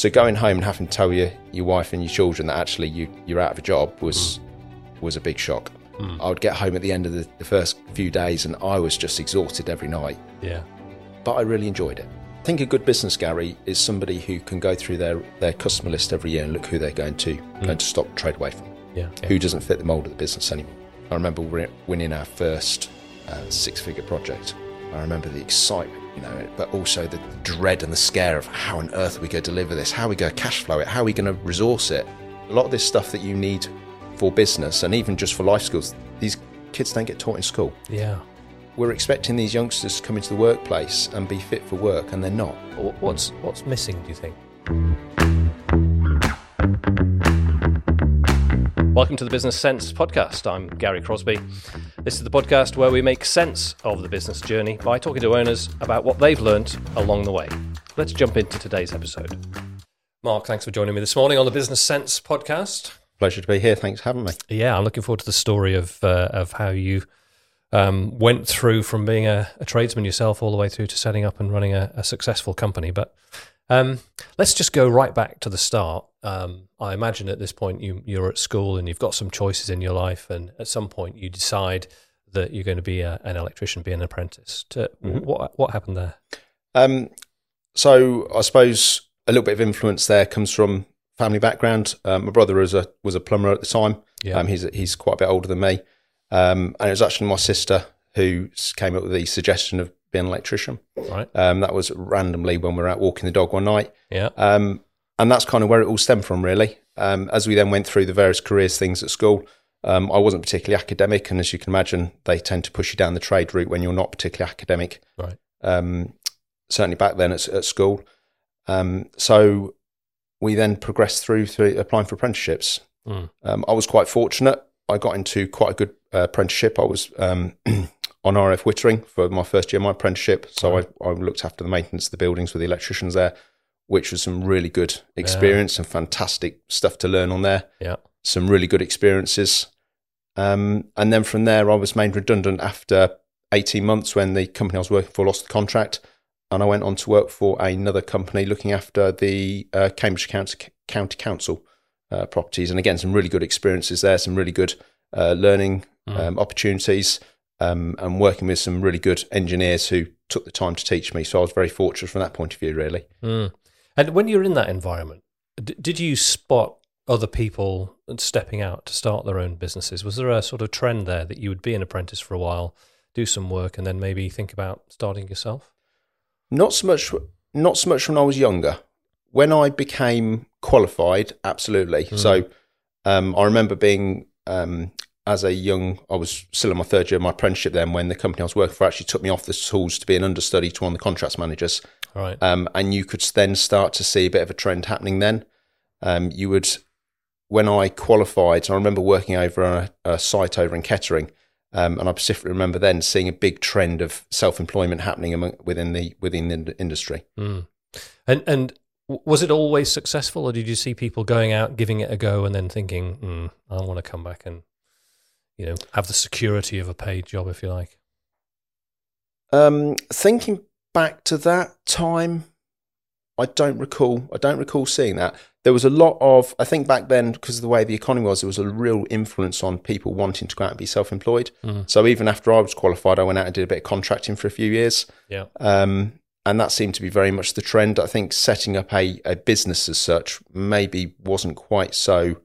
So going home and having to tell your, your wife and your children that actually you, you're out of a job was mm. was a big shock. Mm. I would get home at the end of the, the first few days and I was just exhausted every night, Yeah. but I really enjoyed it. I think a good business, Garry, is somebody who can go through their, their customer list every year and look who they're going to mm. going to stop trade away from. Yeah. Who doesn't fit the mold of the business anymore. I remember winning our first uh, six-figure project. I remember the excitement, you know, but also the dread and the scare of how on earth are we going to deliver this? How are we going to cash flow it? How are we going to resource it? A lot of this stuff that you need for business and even just for life skills, these kids don't get taught in school. Yeah. We're expecting these youngsters to come into the workplace and be fit for work, and they're not. What's what's missing? Do you think? Welcome to the Business Sense podcast. I'm Garry Crosby. This is the podcast where we make sense of the business journey by talking to owners about what they've learnt along the way. Let's jump into today's episode. Mark, thanks for joining me this morning on the Business Sense podcast. Pleasure to be here. Thanks for having me. Yeah, I'm looking forward to the story of uh, of how you um, went through from being a, a tradesman yourself all the way through to setting up and running a, a successful company. But um, let's just go right back to the start. Um, I imagine at this point you you're at school and you've got some choices in your life, and at some point you decide that you're going to be a, an electrician, be an apprentice. To, What what happened there? Um, so I suppose a little bit of influence there comes from family background. Um, my brother was a was a plumber at the time. Yeah. Um, he's he's quite a bit older than me, um, and it was actually my sister who came up with the suggestion of being an electrician. Right? Um, that was randomly when we were out walking the dog one night, Yeah. um, and that's kind of where it all stemmed from, really. Um, as we then went through the various careers things at school, um, I wasn't particularly academic, and as you can imagine, they tend to push you down the trade route when you're not particularly academic Right. um, certainly back then at, at school. Um, so we then progressed through through applying for apprenticeships. Mm. Um, I was quite fortunate. I got into quite a good uh, apprenticeship. I was um, on RAF Wittering for my first year of my apprenticeship. So I, I looked after the maintenance of the buildings with the electricians there, which was some really good experience and fantastic stuff to learn on there Yeah. some really good experiences. Um, and then from there, I was made redundant after 18 months when the company I was working for lost the contract. And I went on to work for another company looking after the uh, Cambridge County, County Council uh, properties. And again, some really good experiences there, some really good uh, learning um, opportunities, um, and working with some really good engineers who took the time to teach me. So I was very fortunate from that point of view, really. Mm. And when you're in that environment, d- did you spot other people stepping out to start their own businesses? Was there a sort of trend there that you would be an apprentice for a while, do some work, and then maybe think about starting yourself? Not so much. Not so much when I was younger. When I became qualified, absolutely. So um, I remember being um, as a young. I was still in my third year of my apprenticeship then. When the company I was working for actually took me off the tools to be an understudy to one of the contracts managers, right. um, and you could then start to see a bit of a trend happening. Then um, you would, when I qualified, I remember working over a, a site over in Kettering. Um, and I specifically remember then seeing a big trend of self-employment happening among, within the within the industry. Mm. And and was it always successful, or did you see people going out, giving it a go, and then thinking, mm, "I want to come back and you know have the security of a paid job, if you like"? Um, thinking back to that time, I don't recall. I don't recall seeing that. There was a lot of. I think back then, because of the way the economy was, there was a real influence on people wanting to go out and be self-employed. Mhm. So even after I was qualified, I went out and did a bit of contracting for a few years. Yeah. Um, and that seemed to be very much the trend. I think setting up a, a business as such maybe wasn't quite so,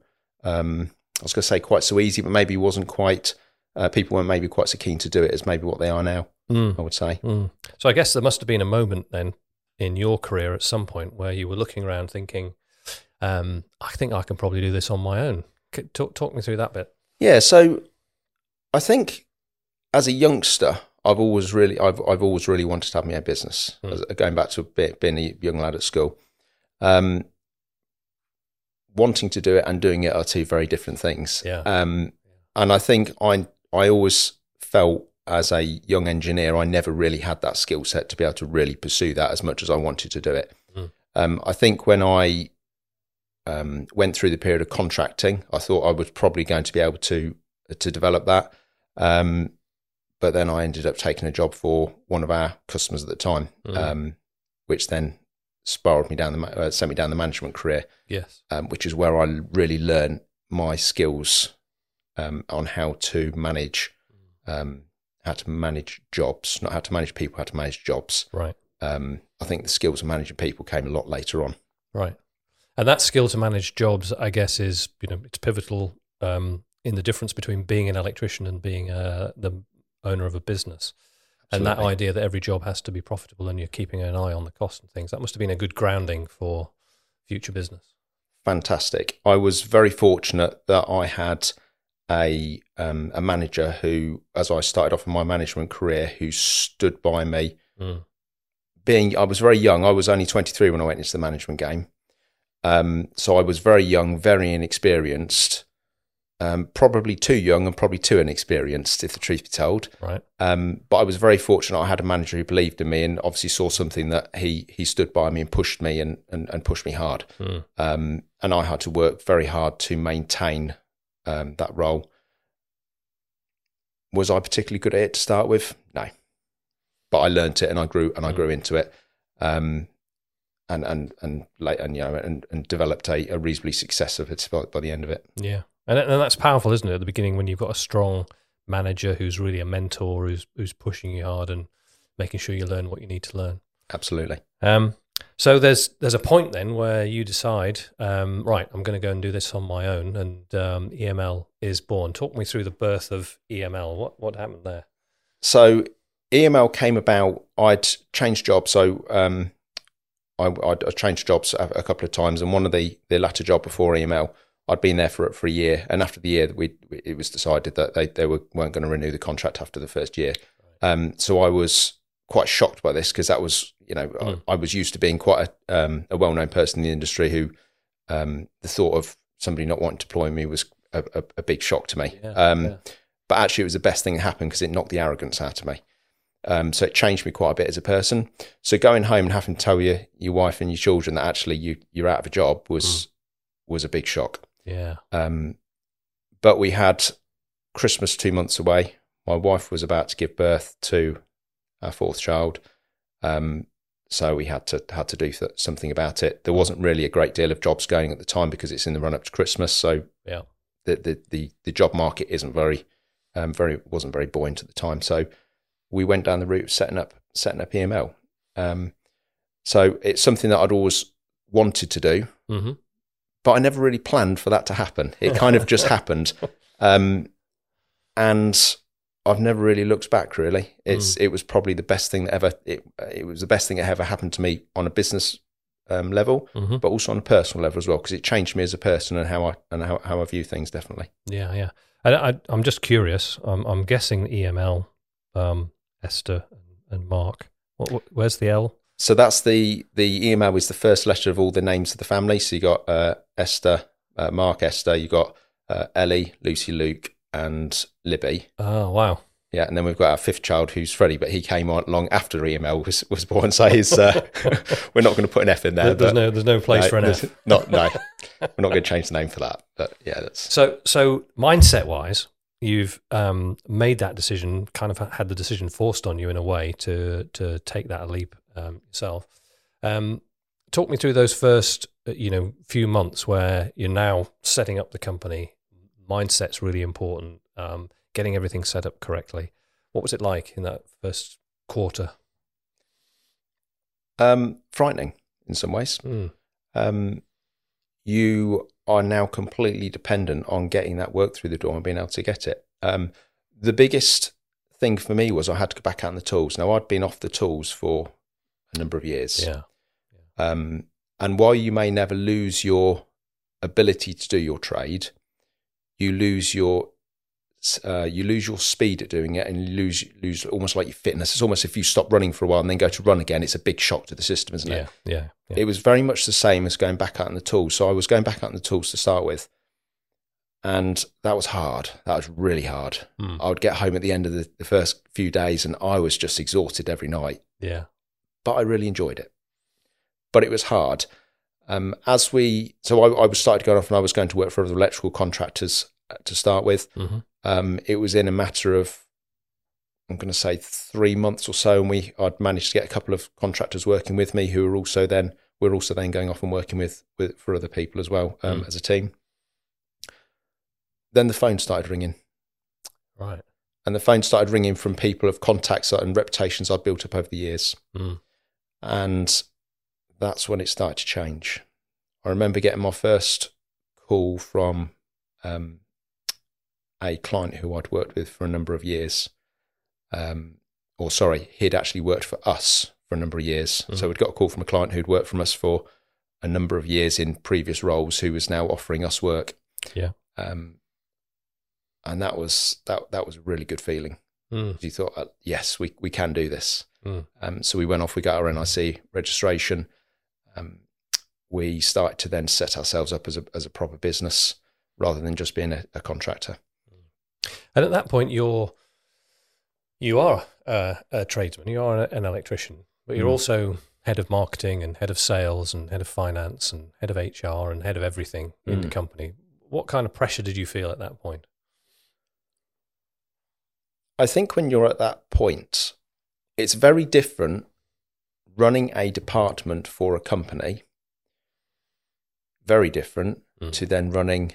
um, I was going to say quite so easy, but maybe wasn't quite, uh, people weren't maybe quite so keen to do it as maybe what they are now, Mm. I would say. Mm. So I guess there must have been a moment then in your career at some point where you were looking around thinking, um, I think I can probably do this on my own. Talk, talk me through that bit. Yeah, so I think as a youngster, I've always really, I've, I've always really wanted to have my own business. Mm. As- Going back to be- being a young lad at school, um, wanting to do it and doing it are two very different things. Yeah. Um, and I think I, I always felt as a young engineer, I never really had that skill set to be able to really pursue that as much as I wanted to do it. Mm. Um, I think when I um, went through the period of contracting, I thought I was probably going to be able to to develop that. Um, but then I ended up taking a job for one of our customers at the time, Mm. um, which then spiraled me down the uh, sent me down the management career, Yes. um, which is where I really learned my skills um, on how to manage um, how to manage jobs, not how to manage people, how to manage jobs. Right. Um, I think the skills of managing people came a lot later on. Right. And that skill to manage jobs, I guess, is you know it's pivotal um, in the difference between being an electrician and being uh, the owner of a business. And that idea that every job has to be profitable and you're keeping an eye on the cost and things that must have been a good grounding for future business. fantastic. I was very fortunate that I had a um, a manager who, as I started off in my management career, who stood by me. Mm. Being, I was very young. I was only twenty three when I went into the management game, um, so I was very young, very inexperienced, um, probably too young and probably too inexperienced, if the truth be told. Right. Um, but I was very fortunate. I had a manager who believed in me and obviously saw something that he he stood by me and pushed me and and, and pushed me hard. Mm. Um, and I had to work very hard to maintain um, that role. Was I particularly good at it to start with? No, but I learnt it and I grew and I Mm. grew into it, um, and and and late and you know and, and developed a, a reasonably success of it by, by the end of it. Yeah, and and that's powerful, isn't it? At the beginning, when you've got a strong manager who's really a mentor, who's who's pushing you hard and making sure you learn what you need to learn. Absolutely. Um, so there's there's a point then where you decide, um, right, I'm going to go and do this on my own, and um, EML is born. Talk me through the birth of EML. What what happened there? So EML came about. I'd changed jobs, so um, I, I'd, I changed jobs a, a couple of times, and one of the the latter job before EML, I'd been there for for a year, and after the year, we it was decided that they they were, weren't going to renew the contract after the first year. Um, so I was quite shocked by this because that was you know Mm. I, I was used to being quite a, um, a well known person in the industry who um, the thought of somebody not wanting to employ me was a, a, a big shock to me. Yeah, um, yeah. But actually, it was the best thing that happened because it knocked the arrogance out of me. Um, so it changed me quite a bit as a person. So going home and having to tell your your wife and your children that actually you you're out of a job was was a big shock. Yeah, Um, but we had Christmas two months away. My wife was about to give birth to our fourth child, um, so we had to had to do th- something about it. There wasn't really a great deal of jobs going at the time because it's in the run up to Christmas. So Yeah. the the the, the job market isn't very um, very wasn't very buoyant at the time. So we went down the route of setting up setting up EML. Um, so it's something that I'd always wanted to do hmm but I never really planned for that to happen. It kind of just happened, um, and I've never really looked back. Really, it's it was probably the best thing that ever it it was the best thing that ever happened to me on a business um, level, hmm but also on a personal level as well because it changed me as a person and how I and how, how I view things. Definitely, yeah, yeah. And I, I'm just curious. I'm, I'm guessing EML, um, Esther and, and Mark. What, what, where's the L? So that's the the EML is the first letter of all the names of the family. So you got uh, Esther, uh, Mark, Esther. You got uh, Ellie, Lucy, Luke, and Libby. Oh, wow. Yeah, and then we've got our fifth child, who's Freddie, but he came on long after EML was, was born. So he's, uh, we're not going to put an F in there. There- there's no there's no place no, for an F. Not no, we're not going to change the name for that. But yeah, that's So, so mindset wise, you've um, made that decision, kind of had the decision forced on you in a way to to take that leap um, yourself. Um, talk me through those first, uh, you know, few months where you're now setting up the company. Mindset's really important. Um, getting everything set up correctly. What was it like in that first quarter? um, frightening in some ways. Mm. Um, you are now completely dependent on getting that work through the door and being able to get it. Um, the biggest thing for me was I had to go back out on the tools. Now I'd been off the tools for number of years. Yeah, Um, and while you may never lose your ability to do your trade, you lose your uh, you lose your speed at doing it, and you lose lose almost like your fitness. It's almost if you stop running for a while and then go to run again, it's a big shock to the system, isn't yeah, it? yeah, yeah. It was very much the same as going back out in the tools. So I was going back out in the tools to start with, and that was hard. That was really hard. Mm. I would get home at the end of the, the first few days, and I was just exhausted every night yeah. But I really enjoyed it. But it was hard. Um, as we, so I, I was started going off and I was going to work for other electrical contractors uh, to start with. hmm Um, it was in a matter of, I'm going to say three months or so, and we I'd managed to get a couple of contractors working with me who were also then we're also then going off and working with, with for other people as well um, Mm. as a team. Then the phone started ringing, Right. and the phone started ringing from people of contacts and reputations I'd built up over the years, Mm. And that's when it started to change. I remember getting my first call from um, a client who I'd worked with for a number of years. Um, or sorry, he'd actually worked for us for a number of years. Mhm. So we'd got a call from a client who'd worked from us for a number of years in previous roles, who was now offering us work. Yeah. Um, and that was that that was a really good feeling. Mm. You thought, uh, yes, we we can do this. Mm. Um, so we went off, we got our NIC registration. Um, we started to then set ourselves up as a as a proper business rather than just being a, a contractor. And at that point, you're you are uh, a tradesman. You are an electrician, but you're Mm. also head of marketing and head of sales and head of finance and head of HR and head of everything in the Mm. company. What kind of pressure did you feel at that point? I think when you're at that point, it's very different running a department for a company, very different Mm. to then running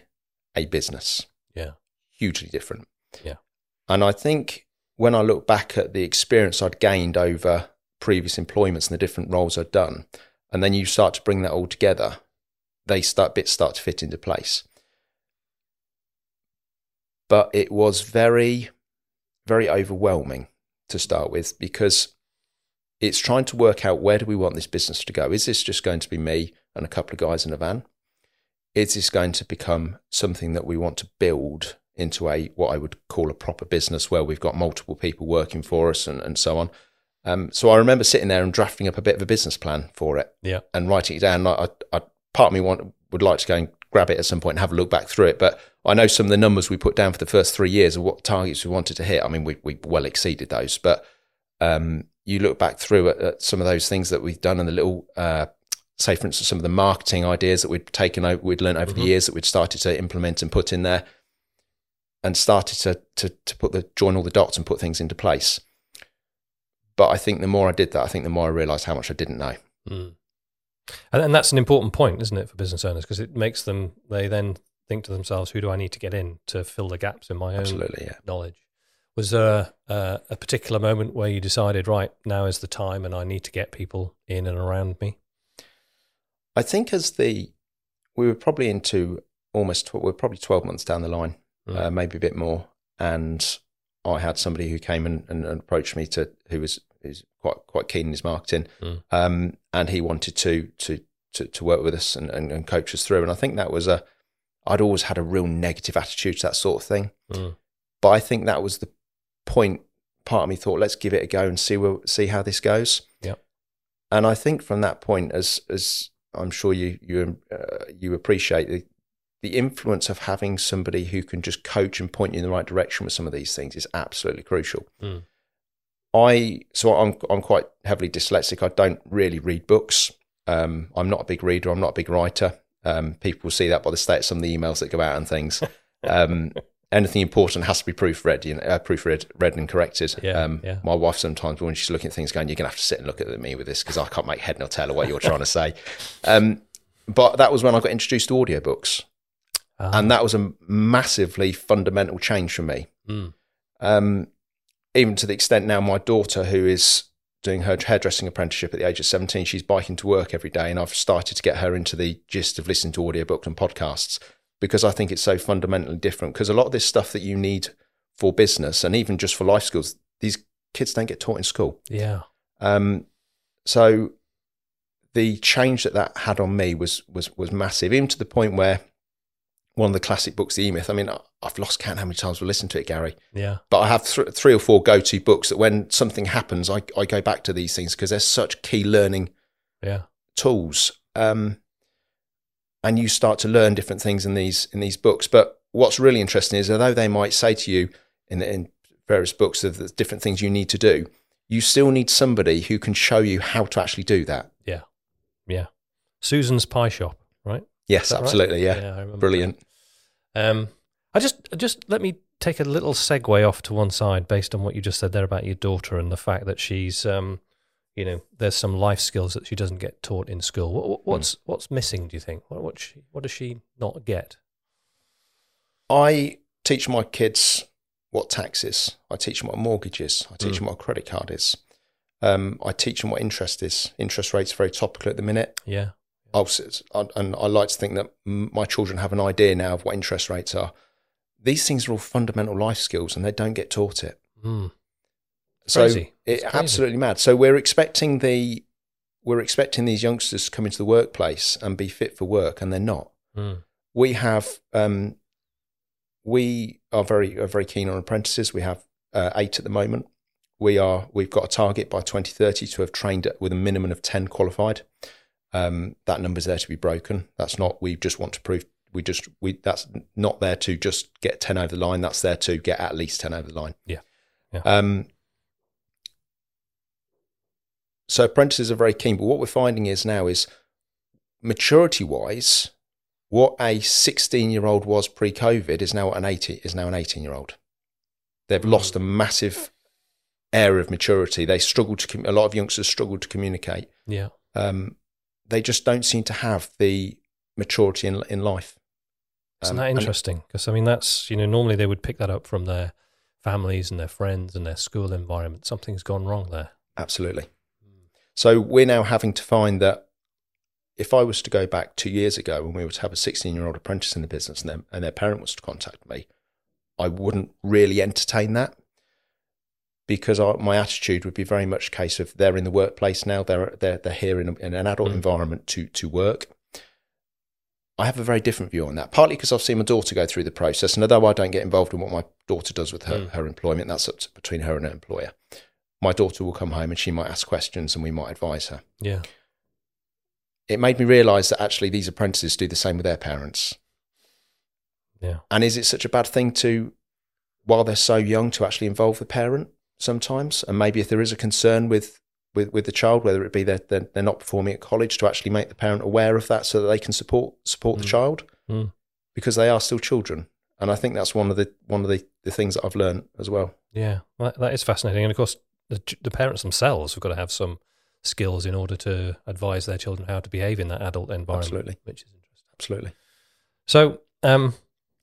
a business. Yeah. Hugely different. Yeah. And I think when I look back at the experience I'd gained over previous employments and the different roles I'd done, and then you start to bring that all together, they start bits start to fit into place. But it was very, very overwhelming to start with because it's trying to work out where do we want this business to go? Is this just going to be me and a couple of guys in a van? Is this going to become something that we want to build into a what I would call a proper business where we've got multiple people working for us and, and so on? Um, so I remember sitting there and drafting up a bit of a business plan for it Yeah. and writing it down. I, I, part of me want would like to go and grab it at some point and have a look back through it, but I know some of the numbers we put down for the first three years of what targets we wanted to hit. I mean, we we well exceeded those, but um, you look back through at, at some of those things that we've done and the little, uh, say for instance, some of the marketing ideas that we'd taken over, we'd learned over Mhm. the years that we'd started to implement and put in there, and started to to to put the join all the dots and put things into place. But I think the more I did that, I think the more I realised how much I didn't know. Mm. And, and that's an important point, isn't it, for business owners? Because it makes them, they then think to themselves, who do I need to get in to fill the gaps in my own Absolutely, yeah. knowledge? Was there a, a particular moment where you decided, right, now is the time and I need to get people in and around me? I think as the we were probably into almost tw- we're probably twelve months down the line, Mm. uh, maybe a bit more, and I had somebody who came and, and approached me to who was who's quite quite keen in his marketing, Mm. um, and he wanted to to to, to work with us and, and, and coach us through, and I think that was a I'd always had a real negative attitude to that sort of thing, Mm. but I think that was the point. Part of me thought, let's give it a go and see where, see how this goes. Yep. And I think from that point, as as I'm sure you you uh, you appreciate the the influence of having somebody who can just coach and point you in the right direction with some of these things is absolutely crucial. Mm. I so I'm I'm quite heavily dyslexic. I don't really read books. Um, I'm not a big reader. I'm not a big writer. Um, people will see that by the state of some of the emails that go out and things. Um, anything important has to be proofread, you know, uh, proofread, read and corrected. Yeah, um, yeah. My wife sometimes, when she's looking at things, going, "You're going to have to sit and look at me with this because I can't make head nor tail of what you're trying to say." Um, but that was when I got introduced to audiobooks, Ah, and that was a massively fundamental change for me. mm. Even to the extent now, my daughter, who is doing her hairdressing apprenticeship at the age of 17, she's biking to work every day. And I've started to get her into the gist of listening to audiobooks and podcasts because I think it's so fundamentally different. Because a lot of this stuff that you need for business and even just for life skills, these kids don't get taught in school. yeah. Um, so the change that that had on me was was was massive, even to the point where one of the classic books, The E Myth. I mean, I've lost count how many times we've listened to it, Garry Yeah. but I have th- three or four go to books that when something happens, I, I go back to these things because they're such key learning Yeah. tools. Um, and you start to learn different things in these in these books. But what's really interesting is, although they might say to you in, in various books of the different things you need to do, you still need somebody who can show you how to actually do that. Yeah. Yeah. Susan's Pie Shop? Yes, that right? absolutely. Yeah, remember brilliant. Um, I just just let me take a little segue off to one side based on what you just said there about your daughter and the fact that she's um, you know, there's some life skills that she doesn't get taught in school. What, what- what's what's missing? Do you think? What what, she, what does she not get? I teach my kids what tax is. I teach them what a mortgage is. I teach Mm. them what a credit card is. Um, I teach them what interest is. Interest rates are very topical at the minute. Yeah, I'll, and I like to think that my children have an idea now of what interest rates are. These things are all fundamental life skills, and they don't get taught it. mm. So Crazy. it, crazy. absolutely mad. So we're expecting the we're expecting these youngsters to come into the workplace and be fit for work, and they're not. Mm. We have um, we are very are very keen on apprentices. We have uh, eight at the moment. We are we've got a target by 2030 to have trained with a minimum of 10 qualified. Um, that number's there to be broken. That's not we just want to prove we just we that's not there to just get 10 over the line. That's there to get at least 10 over the line. Yeah. Yeah. Um, so apprentices are very keen, but what we're finding is now is maturity wise, what a 16 year old was pre COVID is now an 80 is now an 18 year old. They've lost a massive area of maturity. They struggle to a lot of youngsters struggle to communicate. Yeah, Um, they just don't seem to have the maturity in in life. isn't Um, that interesting? Because I mean, that's you know, normally they would pick that up from their families and their friends and their school environment. Something's gone wrong there. Absolutely. So we're now having to find that if I was to go back two years ago when we were to have a 16 year old apprentice in the business and, them, and their parent was to contact me, I wouldn't really entertain that because I, my attitude would be very much a case of they're in the workplace now, they're, they're, they're here in, a, in an adult Mm. environment to, to work. I have a very different view on that, partly because I've seen my daughter go through the process. And although I don't get involved in what my daughter does with her, Mm. her employment, that's up to, between her and her employer my daughter will come home and she might ask questions and we might advise her. Yeah, It made me realize that actually these apprentices do the same with their parents. yeah, And is it such a bad thing to, while they're so young, to actually involve the parent sometimes? And maybe if there is a concern with, with, with the child, whether it be that they're, they're not performing at college, to actually make the parent aware of that so that they can support support the Mm. child Mm. because they are still children. And I think that's one of the one of the, the things that I've learned as well. yeah. That, that is fascinating. And of course, the, the parents themselves have got to have some skills in order to advise their children how to behave in that adult environment. Absolutely. which is interesting. Absolutely. So, um,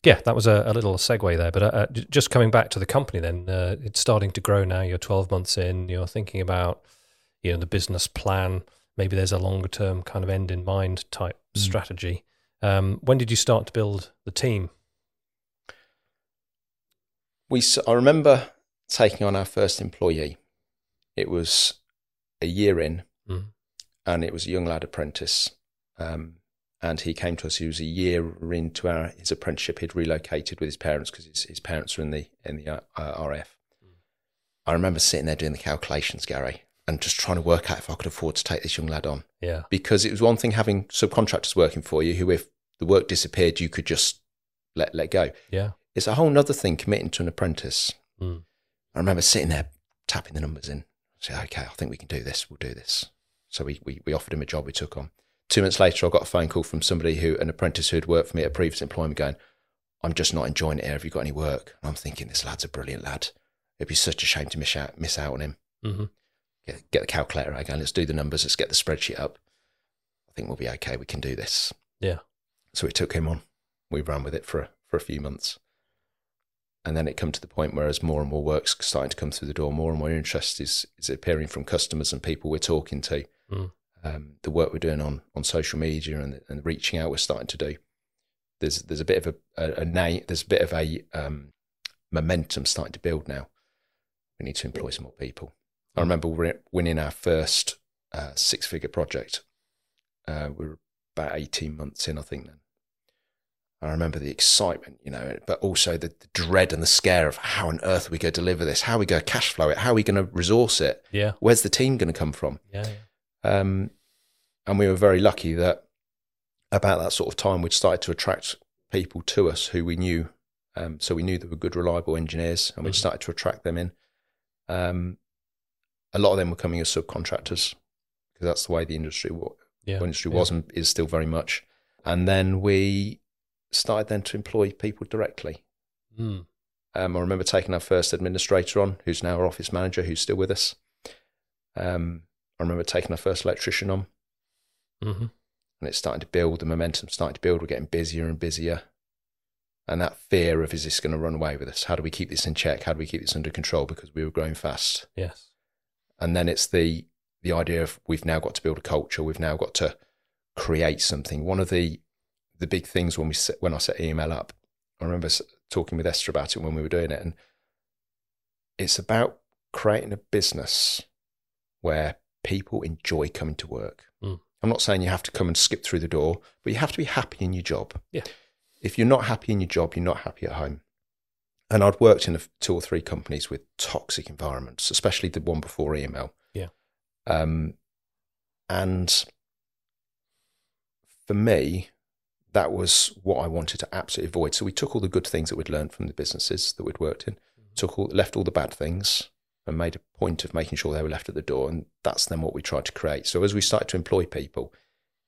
yeah, that was a, a little segue there. But uh, uh, just coming back to the company, then uh, it's starting to grow now. You're 12 months in. You're thinking about, you know, the business plan. Maybe there's a longer term kind of end in mind type Mm. strategy. Um, when did you start to build the team? we I remember taking on our first employee. It was a year in, Mm. and it was a young lad apprentice. Um, and he came to us. He was a year into our his apprenticeship. He'd relocated with his parents because his, his parents were in the in the uh, uh, RAF. I remember sitting there doing the calculations, Garry, and just trying to work out if I could afford to take this young lad on Yeah, because it was one thing having subcontractors working for you who, if the work disappeared, you could just let let go. yeah, It's a whole other thing committing to an apprentice. Mm. I remember sitting there tapping the numbers in. Say, okay, I think we can do this. We'll do this. So we, we, we offered him a job we took on. Two months later, I got a phone call from somebody who, an apprentice who had worked for me at a previous employment, going, I'm just not enjoying it here. Have you got any work? And I'm thinking, this lad's a brilliant lad. It'd be such a shame to miss out, miss out on him. hmm Get, get the calculator out again. Let's do the numbers. Let's get the spreadsheet up. I think we'll be okay. We can do this. Yeah. So we took him on. We ran with it for a, for a few months. And then it come to the point where as more and more work's starting to come through the door, more and more interest is, is appearing from customers and people we're talking to. Mm. Um, the work we're doing on, on social media and, the, and the reaching out we're starting to do. There's there's a bit of a, a, a there's a bit of a um, momentum starting to build now. We need to employ some more people. I remember wi- winning our first uh, six figure project. Uh, we were about 18 months in, I think, then. I remember the excitement, you know, but also the, the dread and the scare of how on earth are we going to deliver this? How are we going to cash flow it? How are we going to resource it? Yeah, Where's the team going to come from? yeah, yeah. Um, and we were very lucky that about that sort of time we'd started to attract people to us who we knew. Um, so we knew they were good, reliable engineers, and we'd Mhm. started to attract them in. Um, a lot of them were coming as subcontractors because that's the way the industry yeah. industry yeah. was and is still very much. And then we started then to employ people directly. Mm. Um, I remember taking our first administrator on, who's now our office manager, who's still with us. Um, I remember taking our first electrician on, hmm and it's starting to build. The momentum starting to build. We're getting busier and busier, and that fear of is this going to run away with us? How do we keep this in check? How do we keep this under control? Because we were growing fast. Yes. and then it's the the idea of we've now got to build a culture we've now got to create something one of the the big things when we set, when I set EML up I remember talking with Esther about it when we were doing it and it's about creating a business where people enjoy coming to work. I'm not saying you have to come and skip through the door but you have to be happy in your job Yeah. if you're not happy in your job you're not happy at home and I'd worked in a, two or three companies with toxic environments, especially the one before EML. Yeah. Um, and for me, that was what I wanted to absolutely avoid. So we took all the good things that we'd learned from the businesses that we'd worked in, took all, left all the bad things, and made a point of making sure they were left at the door. And that's then what we tried to create. So as we started to employ people,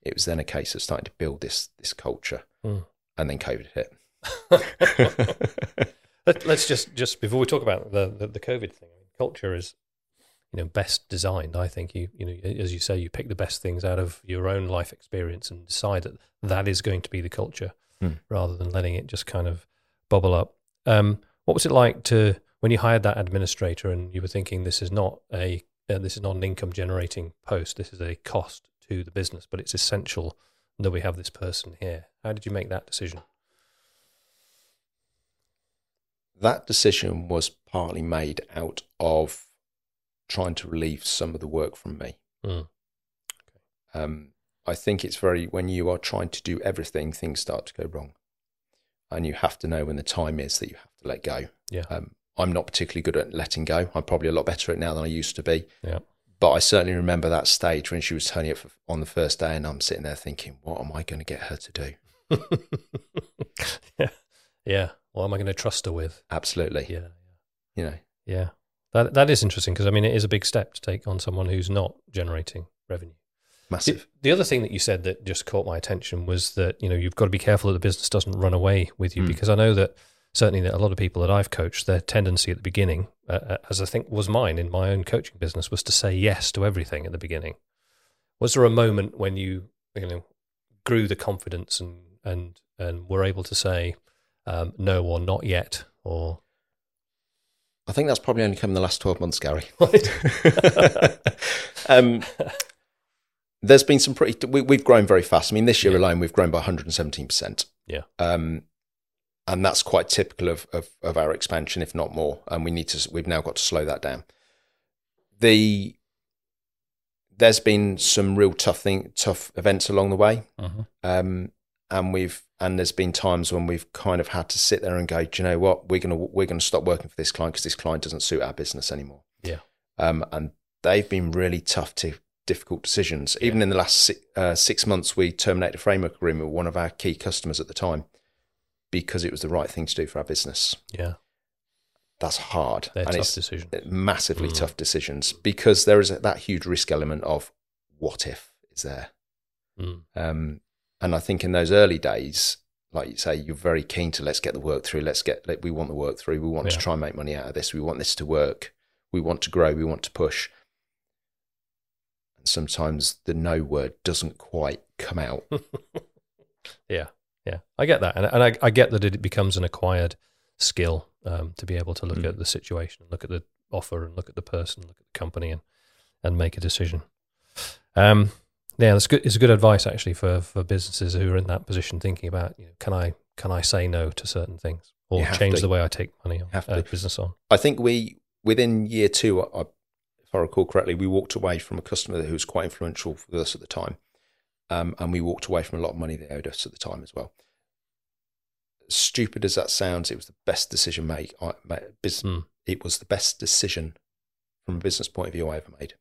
it was then a case of starting to build this this culture, Mm. and then COVID hit. Let, let's just just before we talk about the the, the COVID thing, culture is you know best designed. I think you you know as you say, you pick the best things out of your own life experience and decide that that is going to be the culture, Hmm. rather than letting it just kind of bubble up. Um, what was it like to when you hired that administrator and you were thinking this is not a uh, this is not an income generating post. This is a cost to the business, but it's essential that we have this person here. How did you make that decision? that decision was partly made out of trying to relieve some of the work from me. Mm. Um, I think it's very when you are trying to do everything, things start to go wrong, and you have to know when the time is that you have to let go. Yeah. Um, I'm not particularly good at letting go. I'm probably a lot better at it now than I used to be. Yeah. But I certainly remember that stage when she was turning up on the first day, and I'm sitting there thinking, "What am I going to get her to do?" yeah. Yeah. What am I going to trust her with? Absolutely, Yeah. you know, Yeah. That that is interesting because I mean it is a big step to take on someone who's not generating revenue. massive. The, the other thing that you said that just caught my attention was that you know you've got to be careful that the business doesn't run away with you Mm. because I know that certainly that a lot of people that I've coached their tendency at the beginning, uh, uh, as I think was mine in my own coaching business, was to say yes to everything at the beginning. Was there a moment when you you know grew the confidence and and and were able to say um, no or not yet or I think that's probably only come in the last 12 months, Garry. Um, there's been some pretty, we, we've grown very fast. I mean, this year Yeah. alone, we've grown by 117%. Yeah. Um, and that's quite typical of, of, of our expansion, if not more. And we need to, we've now got to slow that down. The, there's been some real tough thing, tough events along the way. Um, and we've and there's been times when we've kind of had to sit there and go, do you know what? We're gonna we're gonna stop working for this client because this client doesn't suit our business anymore. Yeah. Um, and they've been really tough to difficult decisions. Even in the last six, uh, six months, we terminated a framework agreement with one of our key customers at the time because it was the right thing to do for our business. yeah That's hard. they're and tough it's decisions massively Mm. tough decisions because there is a, that huge risk element of what if is there. Mm. Um, and I think in those early days, like you say, you're very keen to let's get the work through. Let's get, like, we want the work through. We want to try and make money out of this. We want this to work. We want to grow. We want to push. And sometimes the no word doesn't quite come out. yeah, yeah, I get that, and and I, I get that it becomes an acquired skill um, to be able to look Mm. at the situation, look at the offer, and look at the person, look at the company, and and make a decision. Um, yeah, that's good. It's a good advice actually for for businesses who are in that position, thinking about you know, can I can I say no to certain things or change to. the way I take money on uh, business on. I think we, within year two, I, if I recall correctly, we walked away from a customer who was quite influential for us at the time. Um, and we walked away from a lot of money they owed us at the time as well. Stupid as that sounds, it was the best decision made. I, made bus- Mm. It was the best decision from a business point of view I ever made.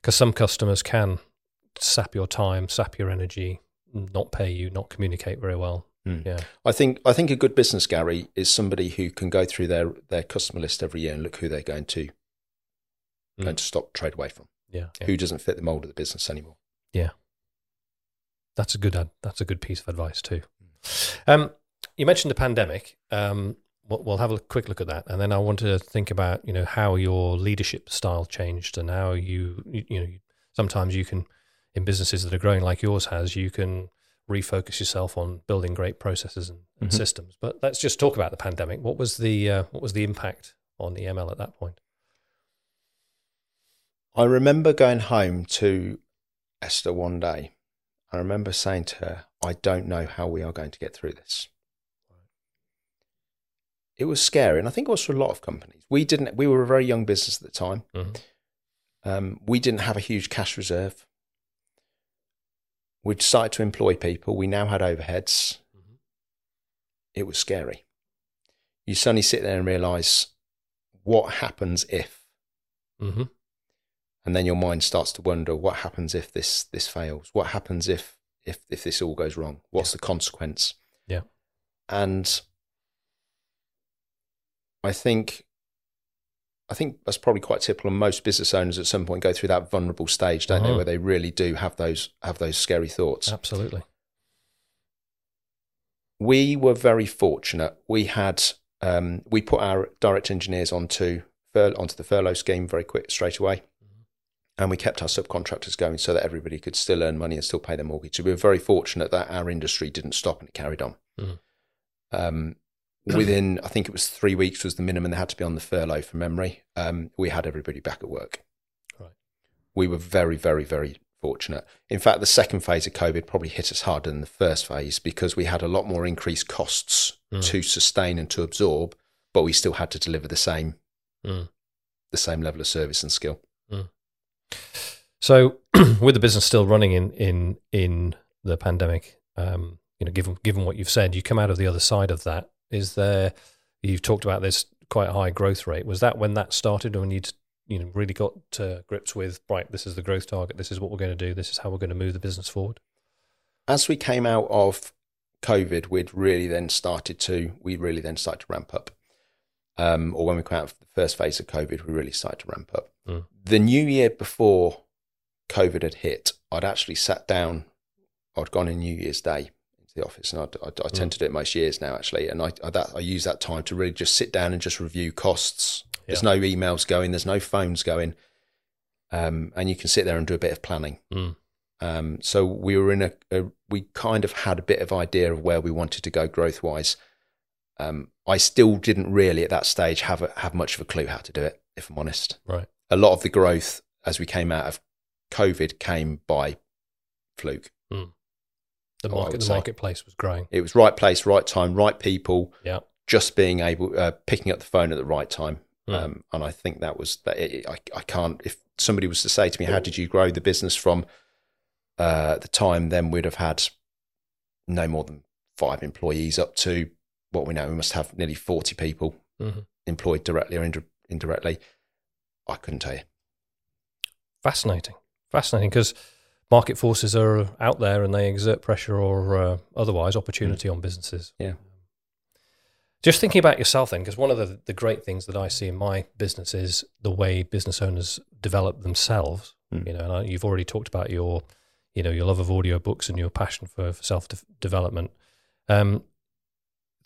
Because some customers can sap your time, sap your energy, not pay you, not communicate very well. Mm. Yeah, I think I think a good business, Garry, is somebody who can go through their, their customer list every year and look who they're going to Mm. going to stop trade away from, yeah, yeah. who doesn't fit the mold of the business anymore. Yeah, that's a good ad- that's a good piece of advice too. Um, you mentioned the pandemic. Um, we'll, we'll have a quick look at that, and then I want to think about you know how your leadership style changed and how you you, you know sometimes you can in businesses that are growing like yours has you can refocus yourself on building great processes and, and Mhm. systems. But let's just talk about the pandemic. What was the uh, what was the impact on EML at that point? I remember going home to Esther one day. I remember saying to her, I don't know how we are going to get through this. It was scary, and I think it was for a lot of companies. We didn't. We were a very young business at the time. Mhm. Um, we didn't have a huge cash reserve. We'd started to employ people. We now had overheads. Mhm. It was scary. You suddenly sit there and realize what happens if hmm and then your mind starts to wonder what happens if this this fails what happens if if if this all goes wrong what's the consequence Yeah. and i think i think that's probably quite typical and most business owners at some point go through that vulnerable stage don't they Mhm. where they really do have those have those scary thoughts Absolutely. we were very fortunate. We had um, we put our direct engineers onto fur- onto the furlough scheme very quick straight away, and we kept our subcontractors going so that everybody could still earn money and still pay their mortgage. So we were very fortunate that our industry didn't stop and it carried on. Mhm. Um, within, I think it was three weeks was the minimum they had to be on the furlough from memory. Um, we had everybody back at work. Right. We were very, very, very fortunate. In fact, the second phase of COVID probably hit us harder than the first phase because we had a lot more increased costs Mm. to sustain and to absorb, but we still had to deliver the same Mm. the same level of service and skill. So, with the business still running in in in the pandemic, um, you know, given given what you've said, you come out of the other side of that. Is there? You've talked about this quite high growth rate. Was that when that started, or when you'd you know really got to grips with right? This is the growth target. This is what we're going to do. This is how we're going to move the business forward. As we came out of COVID, we'd really then started to we really then started to ramp up. Um, or when we came out of the first phase of COVID, we really started to ramp up. Mm. The new year before COVID had hit, I'd actually sat down. I'd gone in New Year's Day into the office, and I'd, I'd, I tend to do it most years now, actually. And I, I, that, I use that time to really just sit down and just review costs. There's no emails going, there's no phones going, um, and you can sit there and do a bit of planning. Mm. Um, so we were in a, a, we kind of had a bit of idea of where we wanted to go growth wise. Um, I still didn't really at that stage have a, have much of a clue how to do it, if I'm honest. Right. A lot of the growth as we came out of COVID came by fluke. The Oh, market, the marketplace was growing. It was right place, right time, right people. Yeah. Just being able, uh, picking up the phone at the right time. Mm. Um, and I think that was that. It, I, I can't. If somebody was to say to me, "How did you grow the business from uh, the time?" Then we'd have had no more than five employees up to what we know. We must have nearly forty people Mhm. employed directly or indi- indirectly. I couldn't tell you. Fascinating, fascinating because market forces are out there and they exert pressure or uh, otherwise opportunity on businesses. Yeah. Just thinking about yourself then, because one of the, the great things that I see in my business is the way business owners develop themselves. Mm. You know, and I, you've already talked about your, you know, your love of audiobooks and your passion for, for self de- development. Um,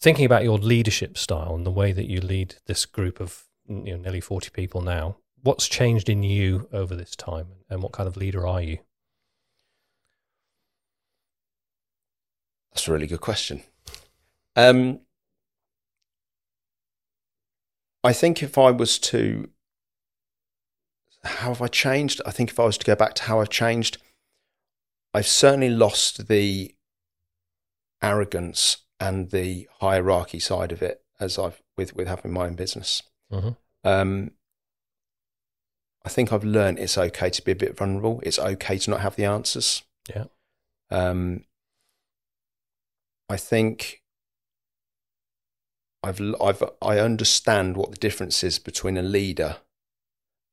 thinking about your leadership style and the way that you lead this group of you know nearly forty people now, what's changed in you over this time, and what kind of leader are you? That's a really good question. Um, I think if I was to, how have I changed? I think if I was to go back to how I've changed, I've certainly lost the arrogance and the hierarchy side of it as I've with with having my own business. Mhm. Um, I think I've learned it's okay to be a bit vulnerable. It's okay to not have the answers. Yeah. Um, I think I've I've I understand what the difference is between a leader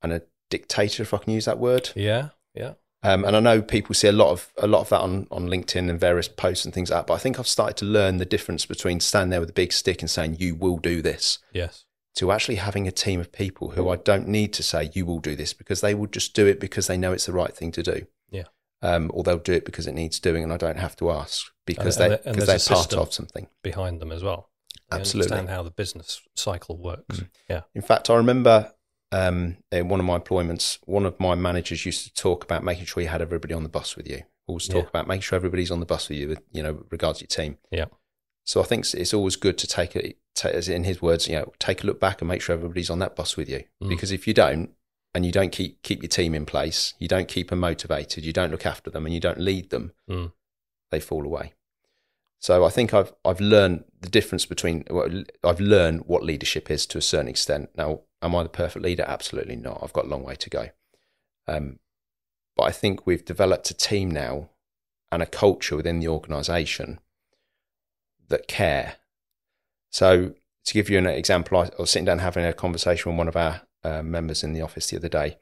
and a dictator, if I can use that word. Yeah, yeah, Um, and I know people see a lot of a lot of that on, on LinkedIn and various posts and things like that. But I think I've started to learn the difference between standing there with a big stick and saying you will do this, yes, to actually having a team of people who I don't need to say you will do this because they will just do it because they know it's the right thing to do. Yeah. Um, or they'll do it because it needs doing, and I don't have to ask because And- they and because they're part of something. behind them as well. You Absolutely. understand how the business cycle works. Mm. Yeah. In fact, I remember um, in one of my employments, one of my managers used to talk about making sure you had everybody on the bus with you. Always talk Yeah. about making sure everybody's on the bus with you, with, you know, regards to your team. Yeah. So I think it's- always good to take it, in his words, you know, take a look back and make sure everybody's on that bus with you. Mm. Because if you don't, and you don't keep keep your team in place, you don't keep them motivated, you don't look after them, and you don't lead them, Mm. they fall away. So I think I've I've learned the difference between well, I've learned what leadership is to a certain extent. Now, am I the perfect leader? Absolutely not. I've got a long way to go. Um, but I think we've developed a team now and a culture within the organisation that care. So to give you an example, I, was sitting down having a conversation with one of our uh, members in the office the other day,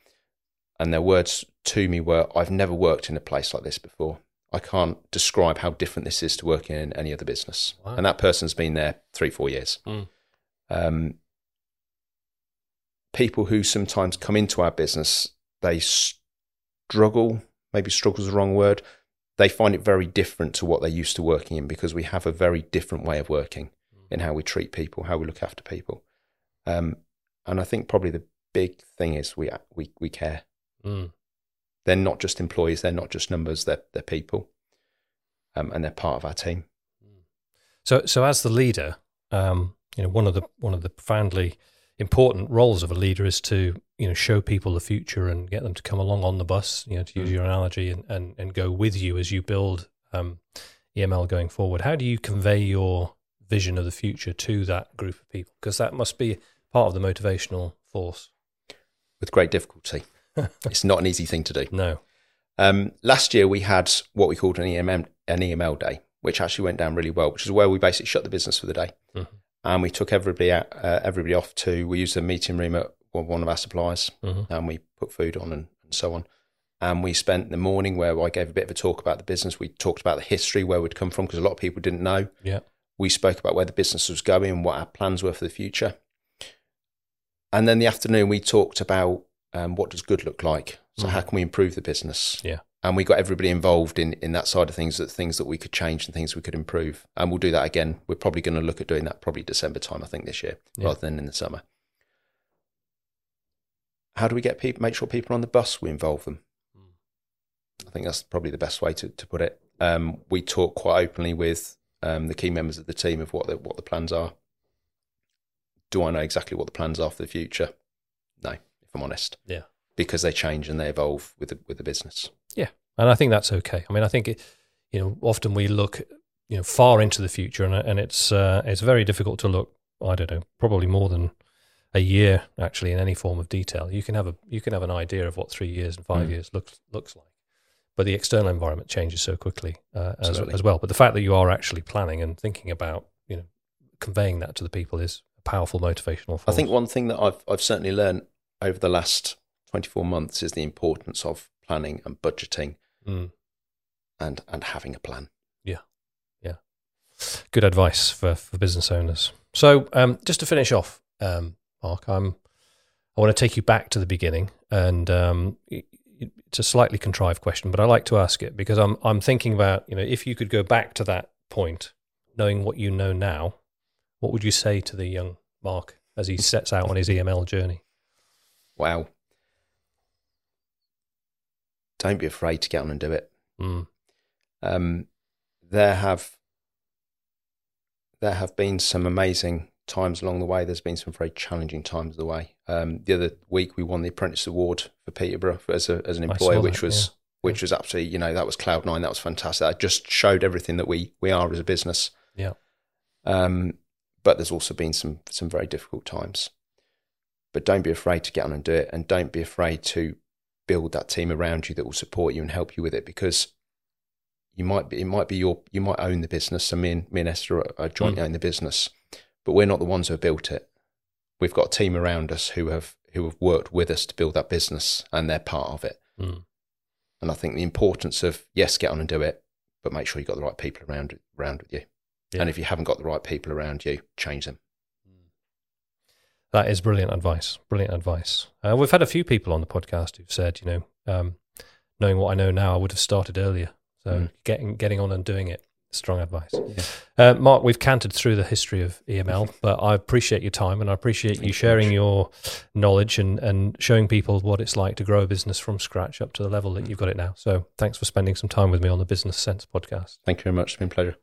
and their words to me were, "I've never worked in a place like this before." I can't describe how different this is to working in any other business. Wow. And that person's been there three, four years. Mm. Um, people who sometimes come into our business, they struggle, maybe struggle is the wrong word. They find it very different to what they're used to working in because we have a very different way of working in how we treat people, how we look after people. Um, and I think probably the big thing is we, we, we care Mm. they're not just employees, they're not just numbers, they're, they're people. Um, and they're part of our team. So, so as the leader, um, you know, one of the one of the profoundly important roles of a leader is to you know show people the future and get them to come along on the bus. You know, to use Mm. your analogy, and, and and go with you as you build um, EML going forward. How do you convey your vision of the future to that group of people? Because that must be part of the motivational force. With great difficulty. it's not an easy thing to do. No. Um, last year we had what we called an EMM, an EML day, which actually went down really well, which is where we basically shut the business for the day. Mhm. And we took everybody out, uh, everybody off to, we used a meeting room at one of our suppliers hmm and we put food on and, and so on. And we spent the morning where I gave a bit of a talk about the business. We talked about the history, where we'd come from, because a lot of people didn't know. Yeah. We spoke about where the business was going and what our plans were for the future. And then the afternoon, we talked about um, what does good look like. So Mhm. how can we improve the business? Yeah. And we got everybody involved in in that side of things, that things that we could change and things we could improve. And we'll do that again. We're probably going to look at doing that probably December time, I think, this year, Yeah. rather than in the summer. How do we get people? Make sure people are on the bus. We involve them. I think that's probably the best way to, to put it. Um, we talk quite openly with um, the key members of the team of what the, what the plans are. Do I know exactly what the plans are for the future? No, if I'm honest. Yeah. Because they change and they evolve with the, with the business. Yeah, and I think that's okay. I mean, I think it, you know, often we look, you know, far into the future, and and it's uh, it's very difficult to look. I don't know, probably more than a year actually in any form of detail. You can have a you can have an idea of what three years and five Mm. years looks looks like, but the external environment changes so quickly uh, as, as well. But the fact that you are actually planning and thinking about, you know, conveying that to the people is a powerful motivational force. I think one thing that I've I've certainly learned over the last 24 months is the importance of planning and budgeting Mm. and and having a plan. Yeah, yeah, good advice for, for business owners. So, um, just to finish off, um, Mark, I'm I want to take you back to the beginning, and um, it's a slightly contrived question, but I like to ask it because I'm I'm thinking about you know if you could go back to that point, knowing what you know now, what would you say to the young Mark as he sets out on his EML journey? Wow. Don't be afraid to get on and do it. Mm, Um, there have there have been some amazing times along the way. There's been some very challenging times the way. Um, the other week we won the Apprentice Award for Peterborough as a as an employer, saw which that, was which was absolutely you know that was cloud nine. That was fantastic. That just showed everything that we we are as a business. Yeah. Um, but there's also been some some very difficult times. But don't be afraid to get on and do it, and don't be afraid to build that team around you that will support you and help you with it because you might be it might be your you might own the business. So me and me and Esther are, are jointly own the business, but we're not the ones who have built it. We've got a team around us who have who have worked with us to build that business, and they're part of it. mm, And I think the importance of yes, get on and do it, but make sure you've got the right people around around with you. Yeah. And if you haven't got the right people around you, change them. That is brilliant advice. Brilliant advice. Uh, we've had a few people on the podcast who've said, you know, um, knowing what I know now, I would have started earlier. So Mm. getting getting on and doing it Strong advice. Yeah. Uh, Mark, we've cantered through the history of EML, but I appreciate your time and I appreciate Thank you sharing your knowledge and, and showing people what it's like to grow a business from scratch up to the level that mm. you've got it now. So thanks for spending some time with me on the Business Sense podcast. Thank you very much. It's been a pleasure.